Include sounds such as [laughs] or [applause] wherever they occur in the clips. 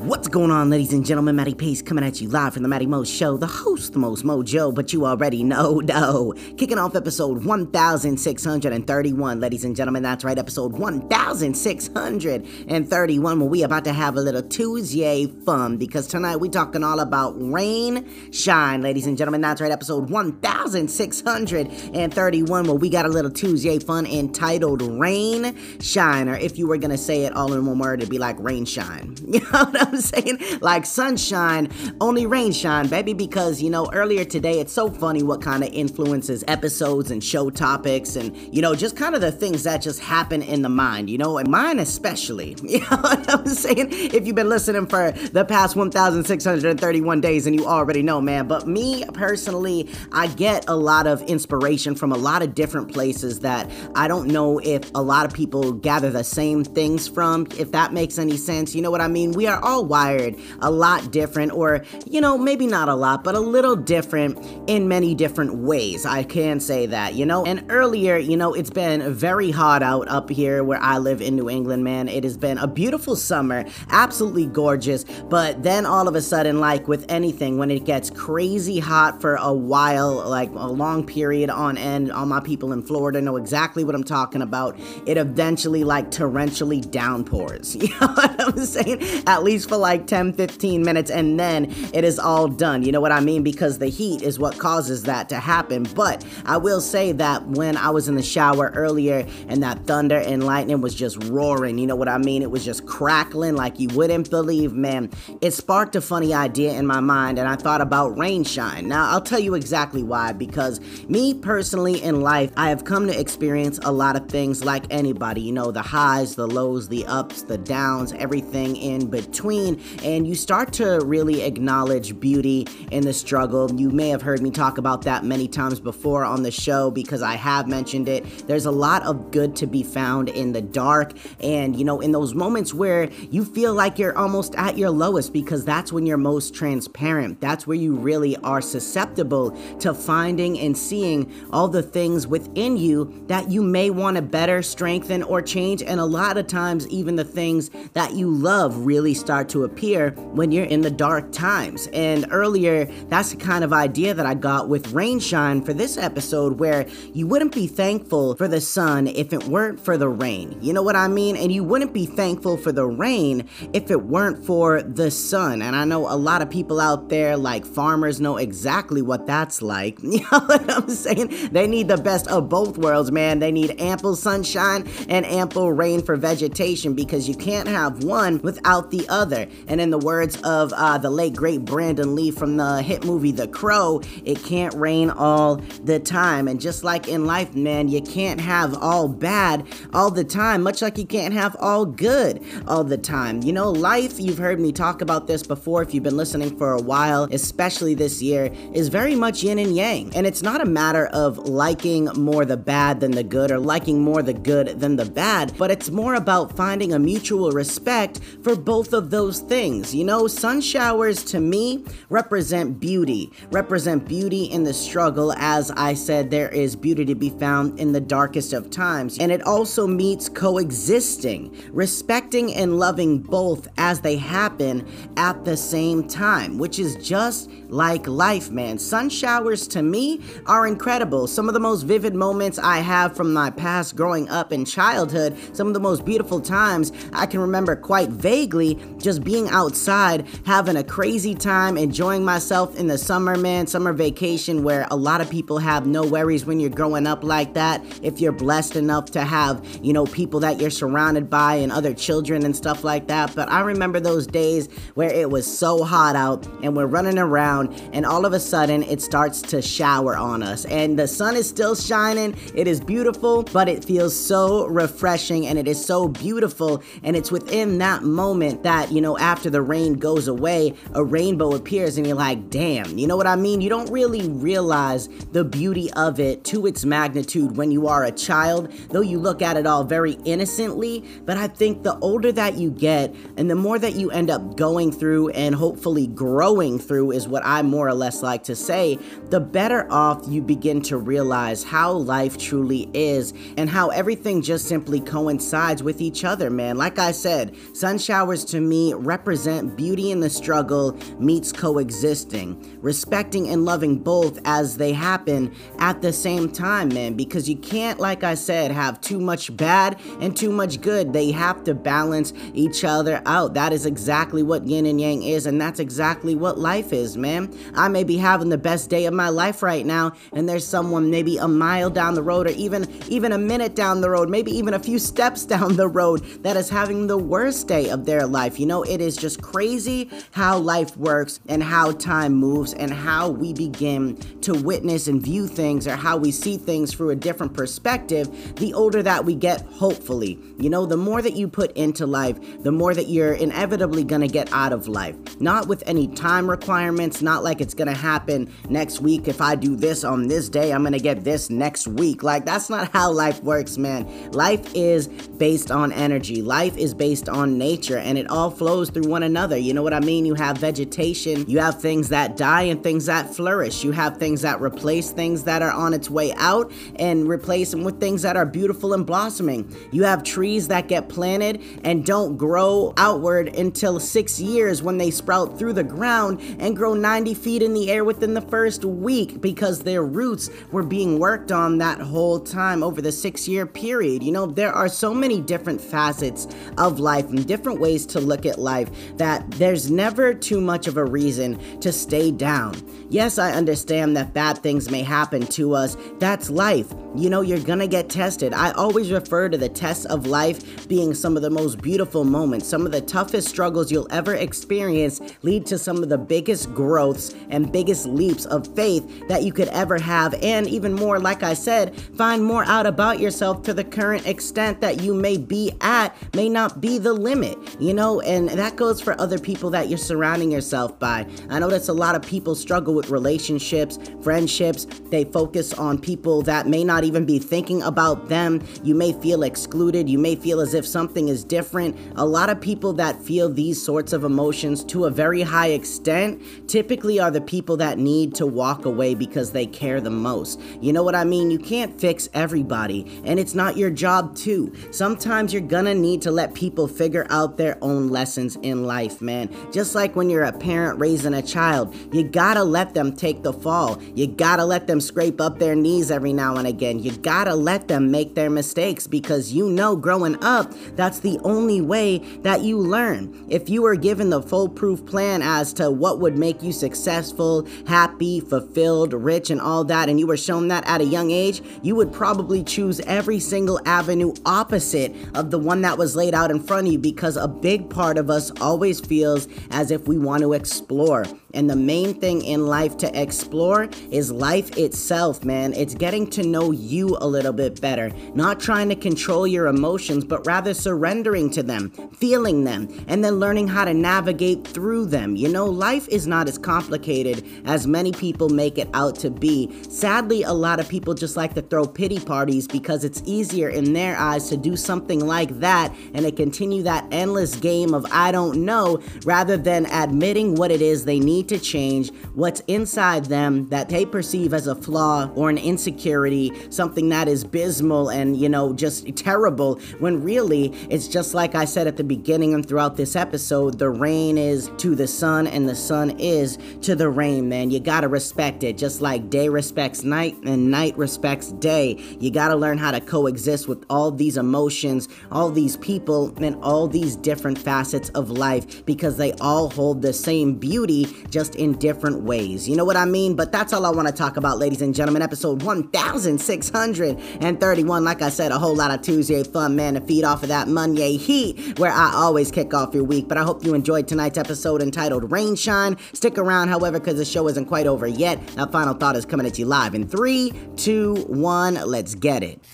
What's going on, ladies and gentlemen? Matty Pace coming at you live from the Matty Mo Show, the host, the most mojo, but you already know, [laughs] no. Kicking off episode 1631, ladies and gentlemen. That's right, episode 1631, where we about to have a little Tuesday fun because tonight we talking all about rain, shine, ladies and gentlemen. That's right, episode 1631, where we got a little Tuesday fun entitled Rain, Shine, or if you were gonna say it all in one word, it'd be like rain, shine. [laughs] You know I'm saying? Like sunshine, only rain shine, baby. Because, you know, earlier today, it's so funny what kind of influences episodes and show topics and, you know, just kind of the things that just happen in the mind, you know, and mine especially. [laughs] You know what I'm saying? If you've been listening for the past 1,631 days and you already know, man. But me personally, I get a lot of inspiration from a lot of different places that I don't know if a lot of people gather the same things from, if that makes any sense. You know what I mean? We are all wired a lot different, or, you know, maybe not a lot, but a little different in many different ways. I can say that, you know. And earlier, you know, it's been very hot out up here where I live in New England, man. It has been a beautiful summer, absolutely gorgeous. But then all of a sudden, like with anything, when it gets crazy hot for a while, like a long period on end, all my people in Florida know exactly what I'm talking about. It eventually, like, torrentially downpours. [laughs] You know what I'm saying? At least for like 10, 15 minutes and then it is all done. You know what I mean? Because the heat is what causes that to happen. But I will say that when I was in the shower earlier and that thunder and lightning was just roaring, you know what I mean? It was just crackling like you wouldn't believe, man. It sparked a funny idea in my mind and I thought about rain shine. Now, I'll tell you exactly why because me personally in life, I have come to experience a lot of things like anybody, you know, the highs, the lows, the ups, the downs, everything in between and you start to really acknowledge beauty in the struggle. You may have heard me talk about that many times before on the show because I have mentioned it. There's a lot of good to be found in the dark, and you know, in those moments where you feel like you're almost at your lowest because that's when you're most transparent. That's where you really are susceptible to finding and seeing all the things within you that you may want to better strengthen or change, and a lot of times, even the things that you love really start to appear when you're in the dark times. And earlier, that's the kind of idea that I got with Rainshine for this episode, where you wouldn't be thankful for the sun if it weren't for the rain. You know what I mean? And you wouldn't be thankful for the rain if it weren't for the sun. And I know a lot of people out there, like farmers, know exactly what that's like. [laughs] You know what I'm saying? They need the best of both worlds, man. They need ample sunshine and ample rain for vegetation because you can't have one without the other. And in the words of uh, the late great Brandon Lee from the hit movie The Crow, it can't rain all the time. And just like in life, man, you can't have all bad all the time, much like you can't have all good all the time. You know, life, you've heard me talk about this before if you've been listening for a while, especially this year, is very much yin and yang. And it's not a matter of liking more the bad than the good or liking more the good than the bad, but it's more about finding a mutual respect for both of those those things. You know, sun showers to me represent beauty, represent beauty in the struggle. As I said, there is beauty to be found in the darkest of times. And it also meets coexisting, respecting and loving both as they happen at the same time, which is just like life, man. Sun showers to me are incredible. Some of the most vivid moments I have from my past growing up in childhood, some of the most beautiful times I can remember quite vaguely just being outside, having a crazy time, enjoying myself in the summer, man, summer vacation where a lot of people have no worries when you're growing up like that. If you're blessed enough to have, you know, people that you're surrounded by and other children and stuff like that. But I remember those days where it was so hot out and we're running around and all of a sudden it starts to shower on us. And the sun is still shining, it is beautiful, but it feels so refreshing and it is so beautiful. And it's within that moment that, you you know, after the rain goes away, a rainbow appears and you're like, damn, you know what I mean? You don't really realize the beauty of it to its magnitude when you are a child, though you look at it all very innocently. But I think the older that you get and the more that you end up going through and hopefully growing through, is what I more or less like to say, the better off you begin to realize how life truly is and how everything just simply coincides with each other, man. Like I said, sun showers to represent beauty in the struggle meets coexisting, respecting and loving both as they happen at the same time, man, because you can't, like I said, have too much bad and too much good. They have to balance each other out. That is exactly what yin and yang is, and that's exactly what life is, man. I may be having the best day of my life right now, and there's someone maybe a mile down the road or even even a minute down the road, maybe even a few steps [laughs] down the road that is having the worst day of their life. You know, it is just crazy how life works and how time moves and how we begin to witness and view things or how we see things through a different perspective the older that we get, hopefully. You know, the more that you put into life, the more that you're inevitably gonna get out of life. Not with any time requirements, not like it's gonna happen next week. If I do this on this day, I'm gonna get this next week. Like, that's not how life works, man. Life is based on energy, life is based on nature, and it all flows through one another. You know what I mean? You have vegetation, you have things that die and things that flourish, you have things that replace things that are on its way out and replace them with things that are beautiful and blossoming. You have trees that get planted and don't grow outward until six years when they sprout through the ground and grow 90 feet in the air within the first week because their roots were being worked on that whole time over the six year period. You know, there are so many different facets of life and different ways to look at life that there's never too much of a reason to stay down. Yes, I understand that bad things may happen to us. That's life. You know, you're gonna get tested. I always refer to the tests of life being some of the most beautiful moments. Some of the toughest struggles you'll ever experience lead to some of the biggest growths and biggest leaps of faith that you could ever have. And even more, like I said, find more out about yourself to the current extent that you may be at, may not be the limit, you know? And that goes for other people that you're surrounding yourself by. I know that's a lot of people struggle with relationships, friendships. They focus on people that may not even be thinking about them. You may feel excluded. You may feel as if something is different. A lot of people that feel these sorts of emotions to a very high extent typically are the people that need to walk away because they care the most. You know what I mean? You can't fix everybody, and it's not your job to. Sometimes you're gonna need to let people figure out their own lessons in life, man. Just like when you're a parent raising a child, you gotta let them take the fall. You gotta let them scrape up their knees every now and again. You gotta let them make their mistakes because you know growing up, that's the only way that you learn. If you were given the foolproof plan as to what would make you successful, happy, fulfilled, rich, and all that, and you were shown that at a young age, you would probably choose every single avenue opposite of the one that was laid out in front of you because a big part of us always feels as if we want to explore. And the main thing in life to explore is life itself, man. It's getting to know you a little bit better. Not trying to control your emotions, but rather surrendering to them, feeling them, and then learning how to navigate through them. You know, life is not as complicated as many people make it out to be. Sadly, a lot of people just like to throw pity parties because it's easier in their eyes to do something like that and to continue that endless game of I don't know rather than admitting what it is they need to change, what's inside them that they perceive as a flaw or an insecurity, something that is abysmal and, you know, just terrible, when really it's just like I said at the beginning and throughout this episode the rain is to the sun and the sun is to the rain, man. You gotta respect it, just like day respects night and night respects day. You gotta learn how to coexist with all these emotions, all these people, and all these different facets of life because they all hold the same beauty, just in different ways. You know what I mean? But that's all I want to talk about, ladies and gentlemen. Episode 1631. Like I said, a whole lot of Tuesday fun, man, to feed off of that Monday heat where I always kick off your week. But I hope you enjoyed tonight's episode entitled Rain Shine. Stick around, however, because the show isn't quite over yet. That final thought is coming at you live in three, two, one. Let's get it.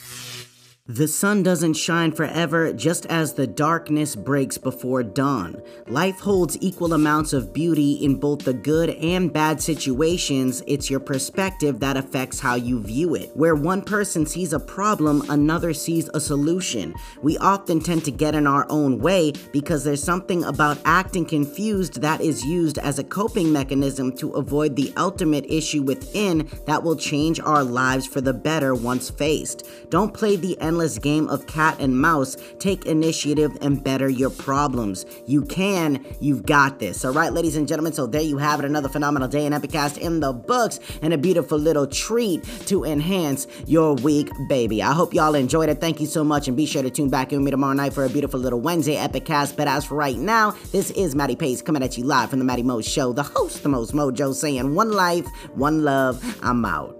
The sun doesn't shine forever, just as the darkness breaks before dawn. Life holds equal amounts of beauty in both the good and bad situations. It's your perspective that affects how you view it. Where one person sees a problem, another sees a solution. We often tend to get in our own way because there's something about acting confused that is used as a coping mechanism to avoid the ultimate issue within that will change our lives for the better once faced. Don't play the endless endless game of cat and mouse, take initiative and better your problems. You can, you've got this. All right, ladies and gentlemen, so there you have it. Another phenomenal day in Epicast in the books and a beautiful little treat to enhance your week, baby. I hope y'all enjoyed it. Thank you so much, and be sure to tune back in with me tomorrow night for a beautiful little Wednesday Epicast. But as for right now, this is Matty Pace coming at you live from the Matty Mo Show, the host, the most mojo, saying one life, one love. I'm out.